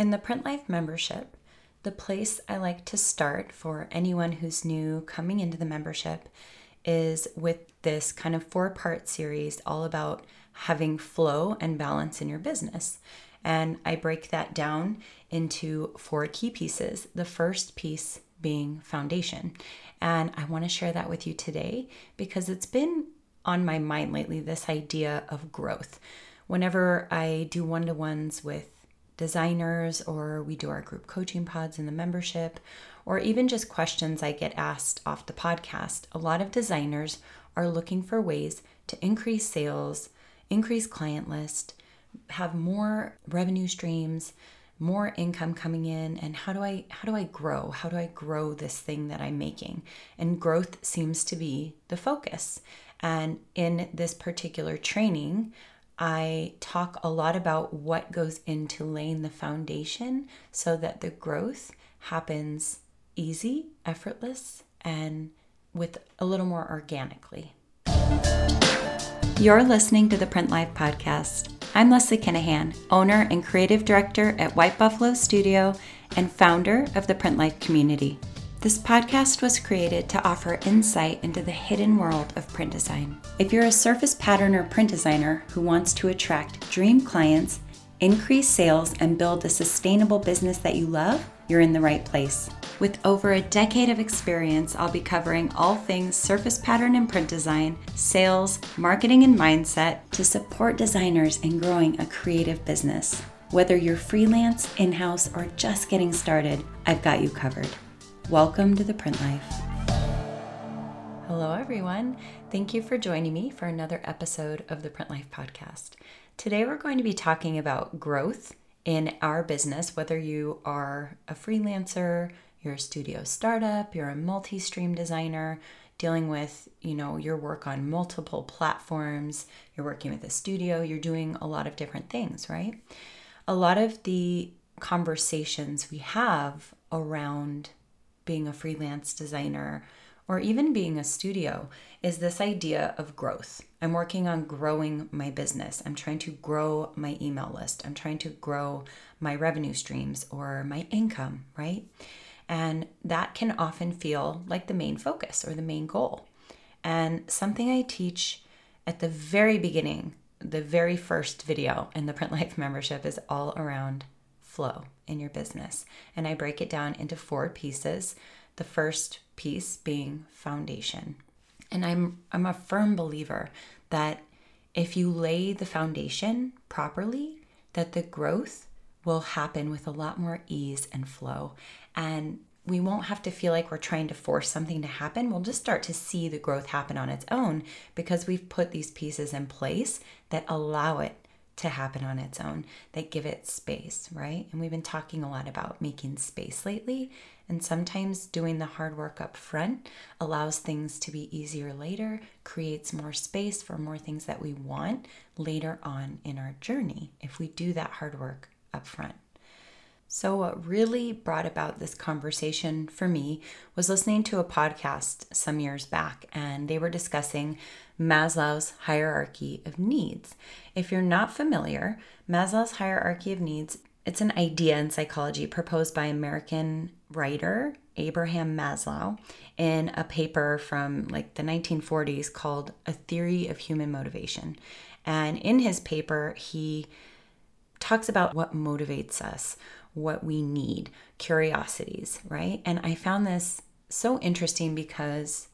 In the Print Life membership, the place I like to start for anyone who's new coming into the membership is with this kind of four part series all about having flow and balance in your business. And I break that down into four key pieces. The first piece being foundation. And I want to share that with you today because it's been on my mind lately this idea of growth. Whenever I do one to ones with designers or we do our group coaching pods in the membership, or even just questions I get asked off the podcast, a lot of designers are looking for ways to increase sales, increase client list, have more revenue streams, more income coming in and how do I how do I grow? How do I grow this thing that I'm making? And growth seems to be the focus. And in this particular training, I talk a lot about what goes into laying the foundation so that the growth happens easy, effortless, and with a little more organically. You're listening to the Print Life Podcast. I'm Leslie Kenehan, owner and creative director at White Buffalo Studio and founder of the Print Life community. This podcast was created to offer insight into the hidden world of print design. If you're a surface pattern or print designer who wants to attract dream clients, increase sales, and build a sustainable business that you love, you're in the right place. With over a decade of experience, I'll be covering all things surface pattern and print design, sales, marketing, and mindset to support designers in growing a creative business. Whether you're freelance, in house, or just getting started, I've got you covered. Welcome to the Print Life. Hello, everyone. Thank you for joining me for another episode of the Print Life Podcast. Today, we're going to be talking about growth in our business, whether you are a freelancer, you're a studio startup, you're a multi stream designer, dealing with you know your work on multiple platforms you're working with a studio you're doing a lot of different things right a lot of the conversations we have around being a freelance designer or even being a studio is this idea of growth. I'm working on growing my business. I'm trying to grow my email list. I'm trying to grow my revenue streams or my income, right? And that can often feel like the main focus or the main goal. And something I teach at the very beginning, the very first video in the Print Life membership is all around flow in your business. And I break it down into four pieces. The first piece being foundation. And I'm I'm a firm believer that if you lay the foundation properly, that the growth will happen with a lot more ease and flow. And we won't have to feel like we're trying to force something to happen. We'll just start to see the growth happen on its own because we've put these pieces in place that allow it to happen on its own that give it space, right? And we've been talking a lot about making space lately. And sometimes doing the hard work up front allows things to be easier later, creates more space for more things that we want later on in our journey if we do that hard work up front. So, what really brought about this conversation for me was listening to a podcast some years back, and they were discussing Maslow's hierarchy of needs. If you're not familiar, Maslow's hierarchy of needs, it's an idea in psychology proposed by American writer Abraham Maslow in a paper from like the 1940s called A Theory of Human Motivation. And in his paper, he talks about what motivates us, what we need, curiosities, right? And I found this so interesting because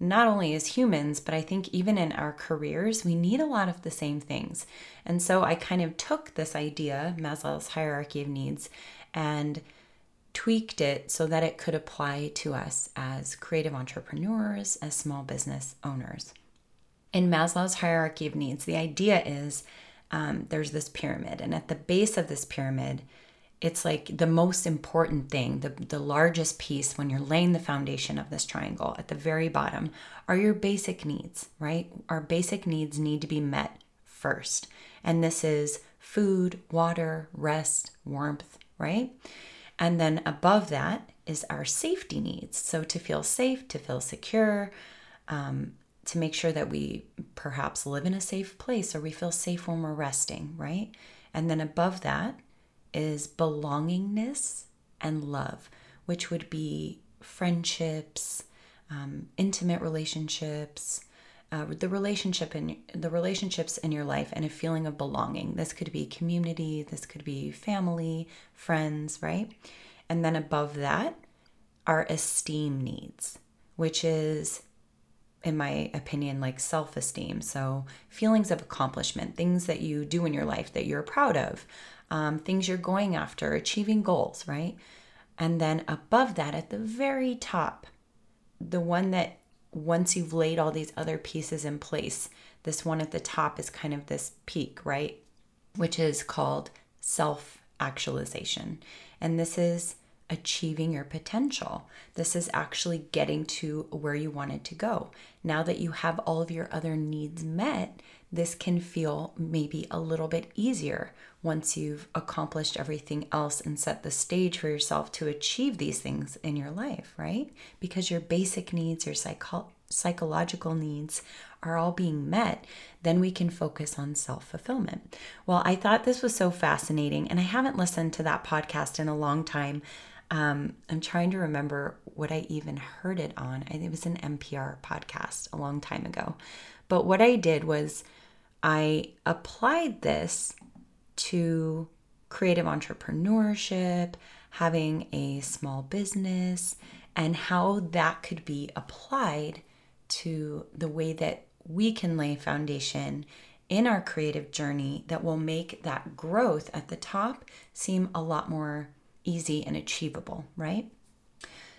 not only as humans, but I think even in our careers, we need a lot of the same things. And so I kind of took this idea, Maslow's hierarchy of needs, and tweaked it so that it could apply to us as creative entrepreneurs, as small business owners. In Maslow's hierarchy of needs, the idea is um, there's this pyramid, and at the base of this pyramid, it's like the most important thing, the, the largest piece when you're laying the foundation of this triangle at the very bottom are your basic needs, right? Our basic needs need to be met first. And this is food, water, rest, warmth, right? And then above that is our safety needs. So to feel safe, to feel secure, um, to make sure that we perhaps live in a safe place or we feel safe when we're resting, right? And then above that is belongingness and love, which would be friendships, um, intimate relationships, uh, the relationship in the relationships in your life, and a feeling of belonging. This could be community, this could be family, friends, right? And then above that are esteem needs, which is in my opinion, like self esteem. So, feelings of accomplishment, things that you do in your life that you're proud of, um, things you're going after, achieving goals, right? And then above that, at the very top, the one that once you've laid all these other pieces in place, this one at the top is kind of this peak, right? Which is called self actualization. And this is achieving your potential. This is actually getting to where you wanted to go. Now that you have all of your other needs met, this can feel maybe a little bit easier once you've accomplished everything else and set the stage for yourself to achieve these things in your life, right? Because your basic needs, your psycho- psychological needs are all being met, then we can focus on self fulfillment. Well, I thought this was so fascinating, and I haven't listened to that podcast in a long time. Um, I'm trying to remember what I even heard it on. It was an NPR podcast a long time ago. But what I did was I applied this to creative entrepreneurship, having a small business, and how that could be applied to the way that we can lay foundation in our creative journey that will make that growth at the top seem a lot more easy and achievable, right?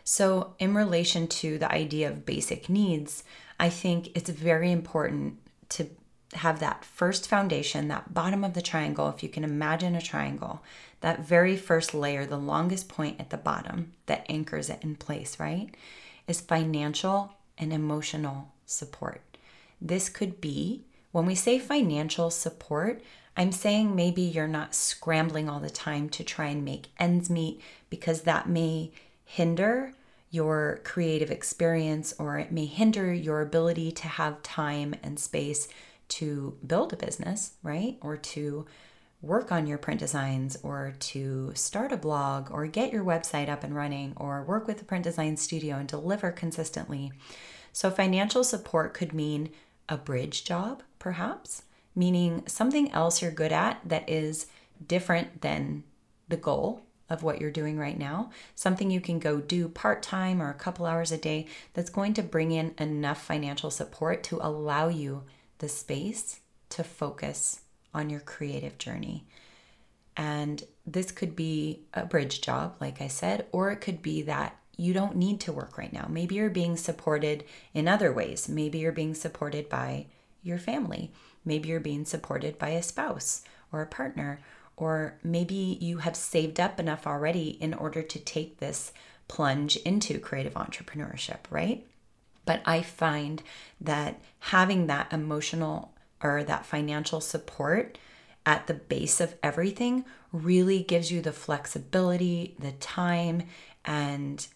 So, in relation to the idea of basic needs, I think it's very important to have that first foundation, that bottom of the triangle, if you can imagine a triangle, that very first layer, the longest point at the bottom that anchors it in place, right? Is financial and emotional support. This could be, when we say financial support, I'm saying maybe you're not scrambling all the time to try and make ends meet because that may hinder your creative experience or it may hinder your ability to have time and space to build a business, right? Or to work on your print designs or to start a blog or get your website up and running or work with a print design studio and deliver consistently. So, financial support could mean a bridge job, perhaps, meaning something else you're good at that is different than the goal of what you're doing right now, something you can go do part time or a couple hours a day that's going to bring in enough financial support to allow you the space to focus on your creative journey. And this could be a bridge job, like I said, or it could be that you don't need to work right now. Maybe you're being supported in other ways. Maybe you're being supported by your family. Maybe you're being supported by a spouse or a partner. Or maybe you have saved up enough already in order to take this plunge into creative entrepreneurship, right? But I find that having that emotional or that financial support at the base of everything really gives you the flexibility, the time, and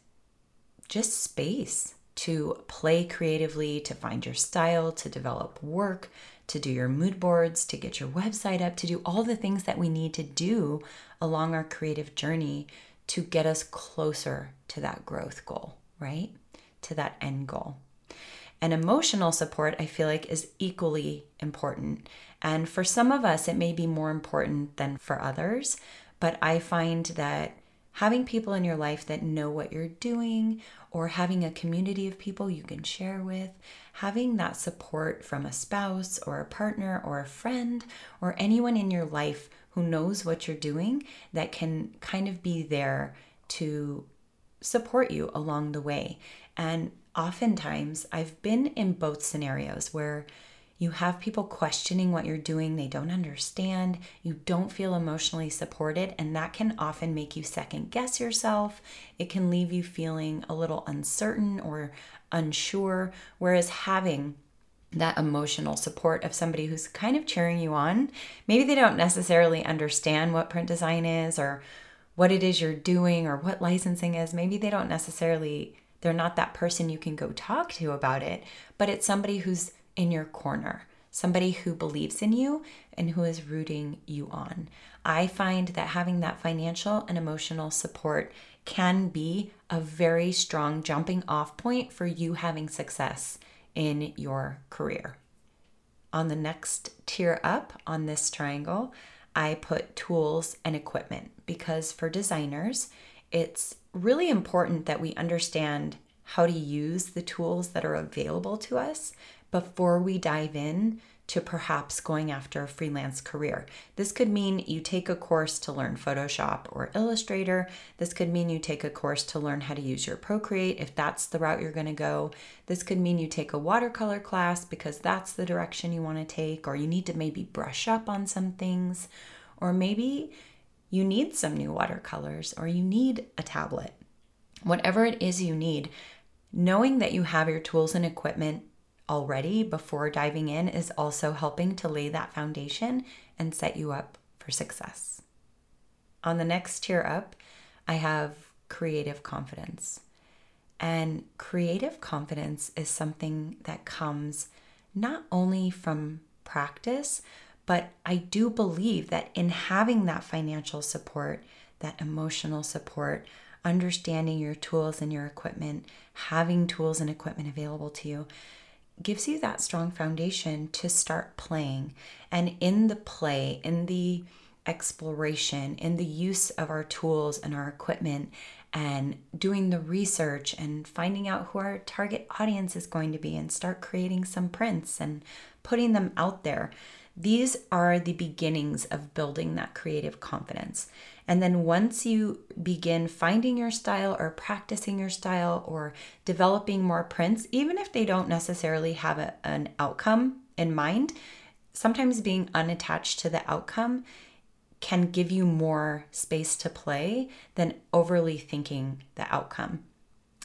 just space to play creatively, to find your style, to develop work, to do your mood boards, to get your website up, to do all the things that we need to do along our creative journey to get us closer to that growth goal, right? to that end goal. And emotional support, I feel like, is equally important. And for some of us, it may be more important than for others. But I find that having people in your life that know what you're doing, or having a community of people you can share with, having that support from a spouse or a partner or a friend or anyone in your life who knows what you're doing that can kind of be there to support you along the way. And oftentimes, I've been in both scenarios where you have people questioning what you're doing, they don't understand, you don't feel emotionally supported, and that can often make you second guess yourself. It can leave you feeling a little uncertain or unsure. Whereas having that emotional support of somebody who's kind of cheering you on, maybe they don't necessarily understand what print design is or what it is you're doing or what licensing is. Maybe they don't necessarily they're not that person you can go talk to about it, but it's somebody who's in your corner, somebody who believes in you and who is rooting you on. I find that having that financial and emotional support can be a very strong jumping off point for you having success in your career. On the next tier up on this triangle, I put tools and equipment because for designers, it's really important that we understand how to use the tools that are available to us before we dive in to perhaps going after a freelance career. This could mean you take a course to learn Photoshop or Illustrator. This could mean you take a course to learn how to use your Procreate if that's the route you're going to go. This could mean you take a watercolor class because that's the direction you want to take, or you need to maybe brush up on some things, or maybe you need some new watercolors or you need a tablet. Whatever it is you need, knowing that you have your tools and equipment already before diving in is also helping to lay that foundation and set you up for success. On the next tier up, I have creative confidence. And creative confidence is something that comes not only from practice, but I do believe that in having that financial support, that emotional support, understanding your tools and your equipment, having tools and equipment available to you, gives you that strong foundation to start playing. And in the play, in the exploration, in the use of our tools and our equipment, and doing the research and finding out who our target audience is going to be, and start creating some prints and putting them out there. These are the beginnings of building that creative confidence. And then once you begin finding your style or practicing your style or developing more prints, even if they don't necessarily have a, an outcome in mind, sometimes being unattached to the outcome can give you more space to play than overly thinking the outcome.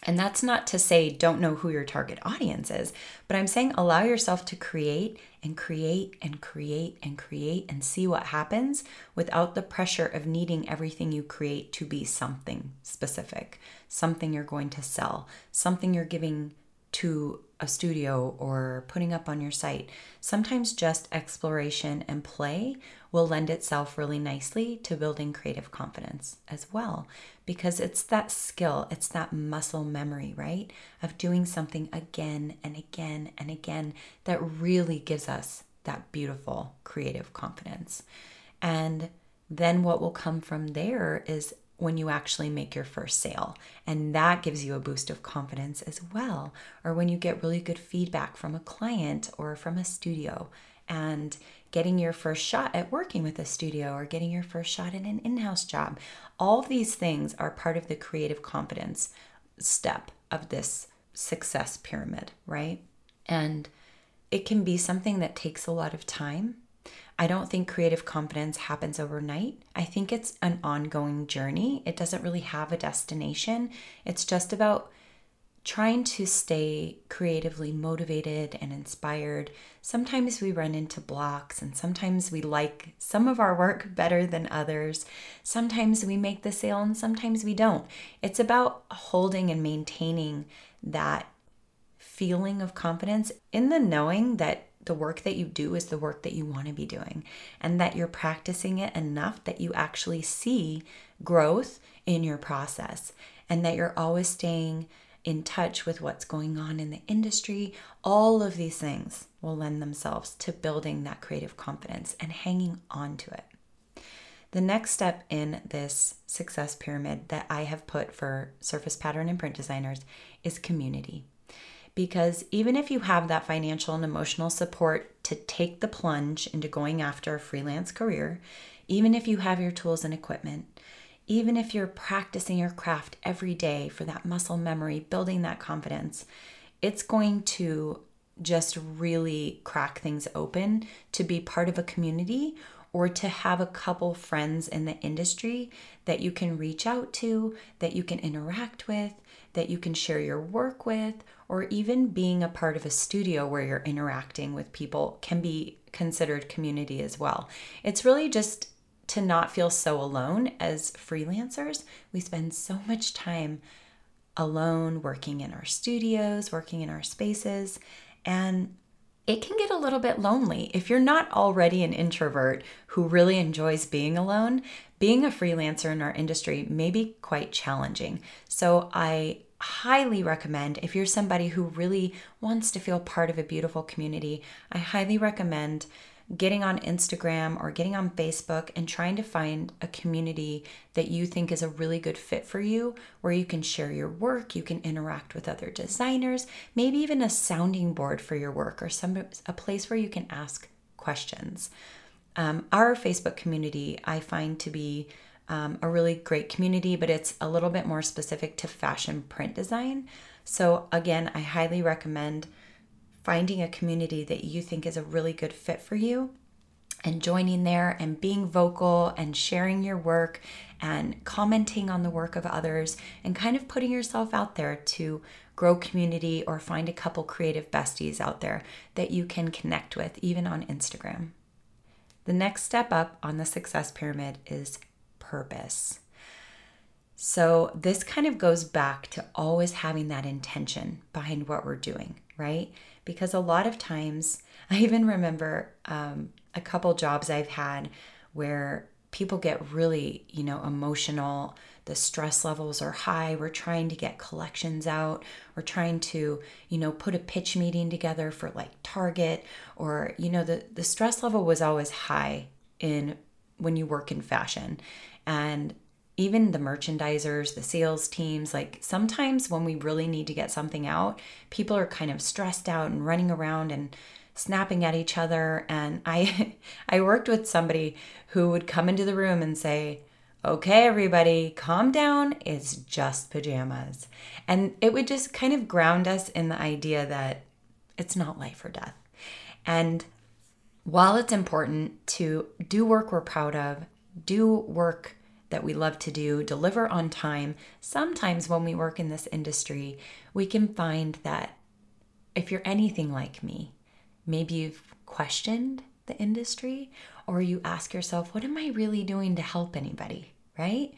And that's not to say don't know who your target audience is, but I'm saying allow yourself to create and create and create and create and see what happens without the pressure of needing everything you create to be something specific, something you're going to sell, something you're giving to a studio or putting up on your site. Sometimes just exploration and play will lend itself really nicely to building creative confidence as well because it's that skill, it's that muscle memory, right? Of doing something again and again and again that really gives us that beautiful creative confidence. And then what will come from there is when you actually make your first sale. And that gives you a boost of confidence as well. Or when you get really good feedback from a client or from a studio and getting your first shot at working with a studio or getting your first shot in an in house job. All these things are part of the creative confidence step of this success pyramid, right? And it can be something that takes a lot of time I don't think creative confidence happens overnight. I think it's an ongoing journey. It doesn't really have a destination. It's just about trying to stay creatively motivated and inspired. Sometimes we run into blocks, and sometimes we like some of our work better than others. Sometimes we make the sale, and sometimes we don't. It's about holding and maintaining that feeling of confidence in the knowing that the work that you do is the work that you want to be doing, and that you're practicing it enough that you actually see growth in your process, and that you're always staying in touch with what's going on in the industry. All of these things will lend themselves to building that creative confidence and hanging on to it. The next step in this success pyramid that I have put for surface pattern and print designers is community because even if you have that financial and emotional support to take the plunge into going after a freelance career, even if you have your tools and equipment, even if you're practicing your craft every day for that muscle memory, building that confidence, it's going to just really crack things open to be part of a community or to have a couple friends in the industry that you can reach out to, that you can interact with, that you can share your work with, or even being a part of a studio where you're interacting with people can be considered community as well. It's really just to not feel so alone as freelancers. We spend so much time alone working in our studios, working in our spaces, and it can get a little bit lonely. If you're not already an introvert who really enjoys being alone, being a freelancer in our industry may be quite challenging. So I highly recommend if you're somebody who really wants to feel part of a beautiful community, I highly recommend getting on Instagram or getting on Facebook and trying to find a community that you think is a really good fit for you, where you can share your work, you can interact with other designers, maybe even a sounding board for your work or some a place where you can ask questions. Um, our Facebook community I find to be um, a really great community, but it's a little bit more specific to fashion print design. So, again, I highly recommend finding a community that you think is a really good fit for you and joining there and being vocal and sharing your work and commenting on the work of others and kind of putting yourself out there to grow community or find a couple creative besties out there that you can connect with, even on Instagram. The next step up on the success pyramid is purpose. So, this kind of goes back to always having that intention behind what we're doing, right? Because a lot of times, I even remember um, a couple jobs I've had where people get really, you know, emotional. The stress levels are high. We're trying to get collections out. We're trying to, you know, put a pitch meeting together for like Target or, you know, the, the stress level was always high in when you work in fashion. And even the merchandisers, the sales teams, like sometimes when we really need to get something out, people are kind of stressed out and running around and snapping at each other and I I worked with somebody who would come into the room and say, "Okay, everybody, calm down. It's just pajamas." And it would just kind of ground us in the idea that it's not life or death. And while it's important to do work we're proud of, do work that we love to do, deliver on time, sometimes when we work in this industry, we can find that if you're anything like me, maybe you've questioned the industry or you ask yourself, what am I really doing to help anybody? Right?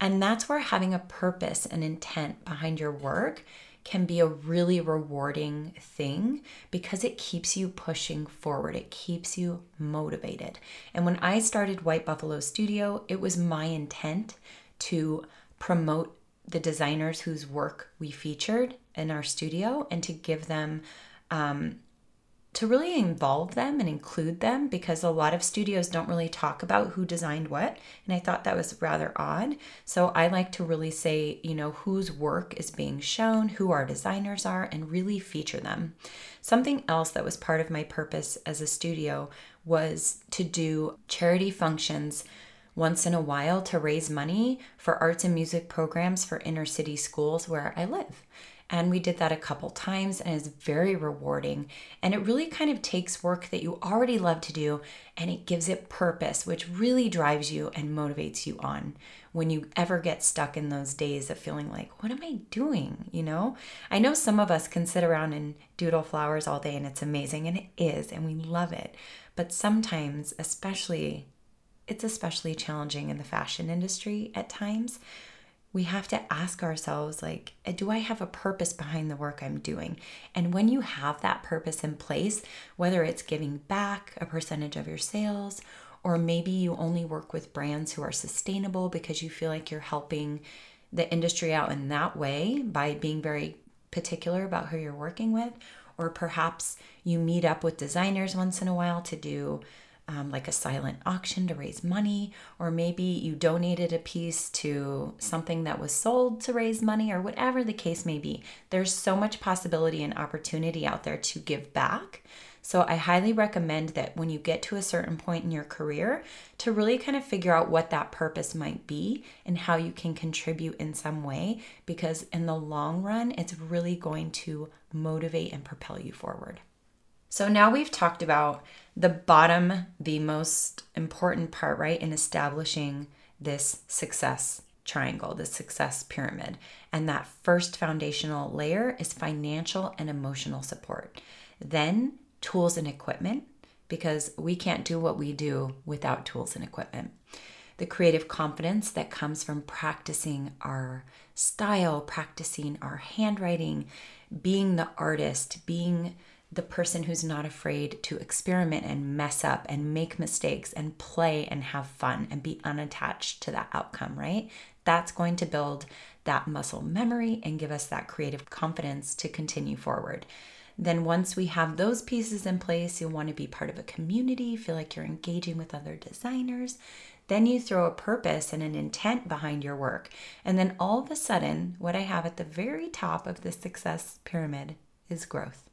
And that's where having a purpose and intent behind your work can be a really rewarding thing because it keeps you pushing forward. It keeps you motivated. And when I started White Buffalo Studio, it was my intent to promote the designers whose work we featured in our studio and to give them um, to really involve them and include them because a lot of studios don't really talk about who designed what. And I thought that was rather odd. So I like to really say, you know, whose work is being shown, who our designers are, and really feature them. Something else that was part of my purpose as a studio was to do charity functions once in a while to raise money for arts and music programs for inner city schools where I live. And we did that a couple times and it's very rewarding. And it really kind of takes work that you already love to do and it gives it purpose, which really drives you and motivates you on when you ever get stuck in those days of feeling like, what am I doing? You know, I know some of us can sit around and doodle flowers all day and it's amazing and it is and we love it. But sometimes, especially, it's especially challenging in the fashion industry at times we have to ask ourselves like eh, do i have a purpose behind the work i'm doing? And when you have that purpose in place whether it's giving back a percentage of your sales or maybe you only work with brands who are sustainable because you feel like you're helping the industry out in that way by being very particular about who you're working with or perhaps you meet up with designers once in a while to do um, like a silent auction to raise money, or maybe you donated a piece to something that was sold to raise money, or whatever the case may be. There's so much possibility and opportunity out there to give back. So, I highly recommend that when you get to a certain point in your career, to really kind of figure out what that purpose might be and how you can contribute in some way, because in the long run, it's really going to motivate and propel you forward. So now we've talked about the bottom, the most important part, right, in establishing this success triangle, the success pyramid. And that first foundational layer is financial and emotional support. Then tools and equipment, because we can't do what we do without tools and equipment. The creative confidence that comes from practicing our style, practicing our handwriting, being the artist, being the person who's not afraid to experiment and mess up and make mistakes and play and have fun and be unattached to that outcome, right? That's going to build that muscle memory and give us that creative confidence to continue forward. Then, once we have those pieces in place, you'll want to be part of a community, feel like you're engaging with other designers. Then you throw a purpose and an intent behind your work. And then all of a sudden, what I have at the very top of the success pyramid is growth.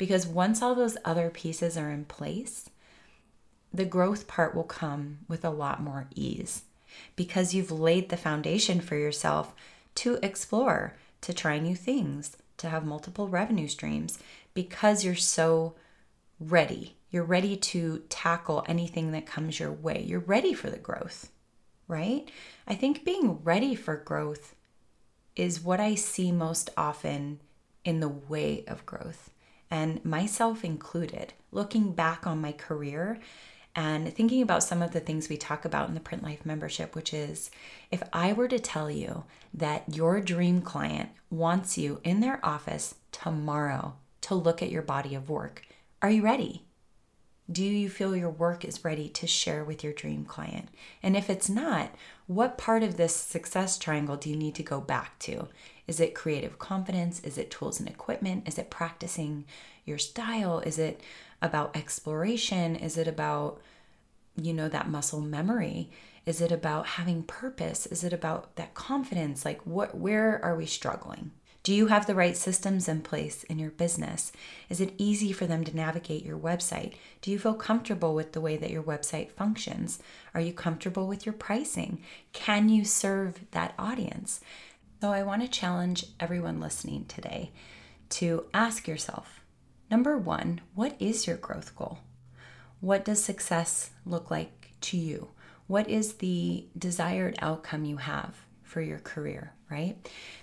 Because once all those other pieces are in place, the growth part will come with a lot more ease because you've laid the foundation for yourself to explore, to try new things, to have multiple revenue streams because you're so ready. You're ready to tackle anything that comes your way. You're ready for the growth, right? I think being ready for growth is what I see most often in the way of growth, and myself included. Looking back on my career, and thinking about some of the things we talk about in the Print Life membership, which is if I were to tell you that your dream client wants you in their office tomorrow to look at your body of work, are you ready? Do you feel your work is ready to share with your dream client? And if it's not, what part of this success triangle do you need to go back to? Is it creative confidence? Is it tools and equipment? Is it practicing your style? Is it about exploration? Is it about, you know, that muscle memory? Is it about having purpose? Is it about that confidence? Like what where are we struggling? Do you have the right systems in place in your business? Is it easy for them to navigate your website? Do you feel comfortable with the way that your website functions? Are you comfortable with your pricing? Can you serve that audience? So, I want to challenge everyone listening today to ask yourself Number one, what is your growth goal? What does success look like to you? What is the desired outcome you have for your career, right?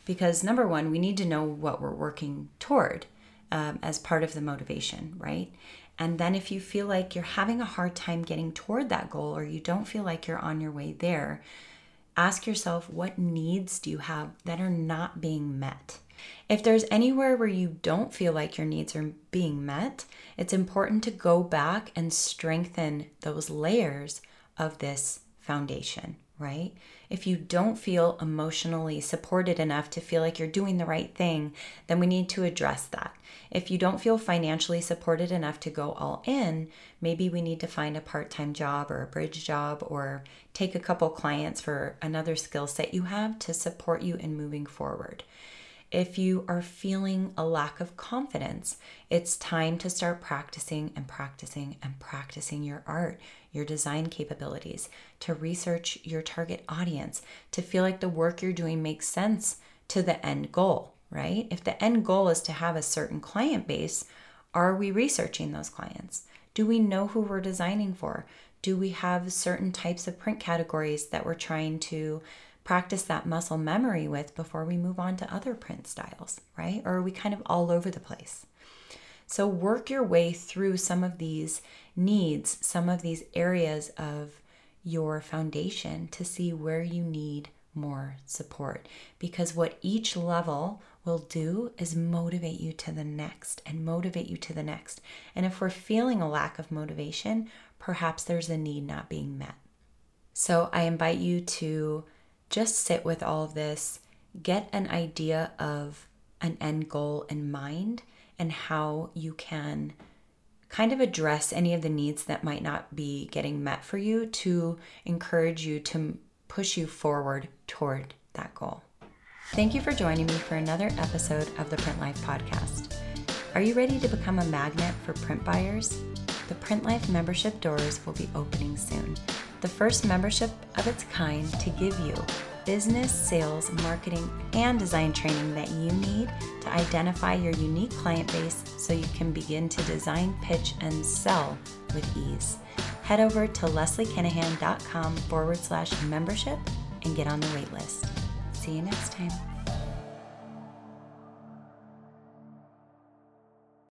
Because number one, we need to know what we're working toward um, as part of the motivation, right? And then if you feel like you're having a hard time getting toward that goal or you don't feel like you're on your way there, ask yourself what needs do you have that are not being met? If there's anywhere where you don't feel like your needs are being met, it's important to go back and strengthen those layers of this foundation, right? If you don't feel emotionally supported enough to feel like you're doing the right thing, then we need to address that. If you don't feel financially supported enough to go all in, maybe we need to find a part time job or a bridge job or take a couple clients for another skill set you have to support you in moving forward. If you are feeling a lack of confidence, it's time to start practicing and practicing and practicing your art, your design capabilities, to research your target audience, to feel like the work you're doing makes sense to the end goal, right? If the end goal is to have a certain client base, are we researching those clients? Do we know who we're designing for? Do we have certain types of print categories that we're trying to practice that muscle memory with before we move on to other print styles, right? Or are we kind of all over the place? So, work your way through some of these needs, some of these areas of your foundation to see where you need more support. Because what each level will do is motivate you to the next and motivate you to the next. And if we're feeling a lack of motivation, perhaps there's a need not being met. So, I invite you to just sit with all of this, get an idea of an end goal in mind and how you can kind of address any of the needs that might not be getting met for you to encourage you to push you forward toward that goal. Thank you for joining me for another episode of the Print Life Podcast. Are you ready to become a magnet for print buyers? The Print Life membership doors will be opening soon the first membership of its kind to give you business, sales, marketing, and design training that you need to identify your unique client base so you can begin to design, pitch, and sell with ease. Head over to lesliekenehan.com forward slash membership and get on the waitlist. See you next time.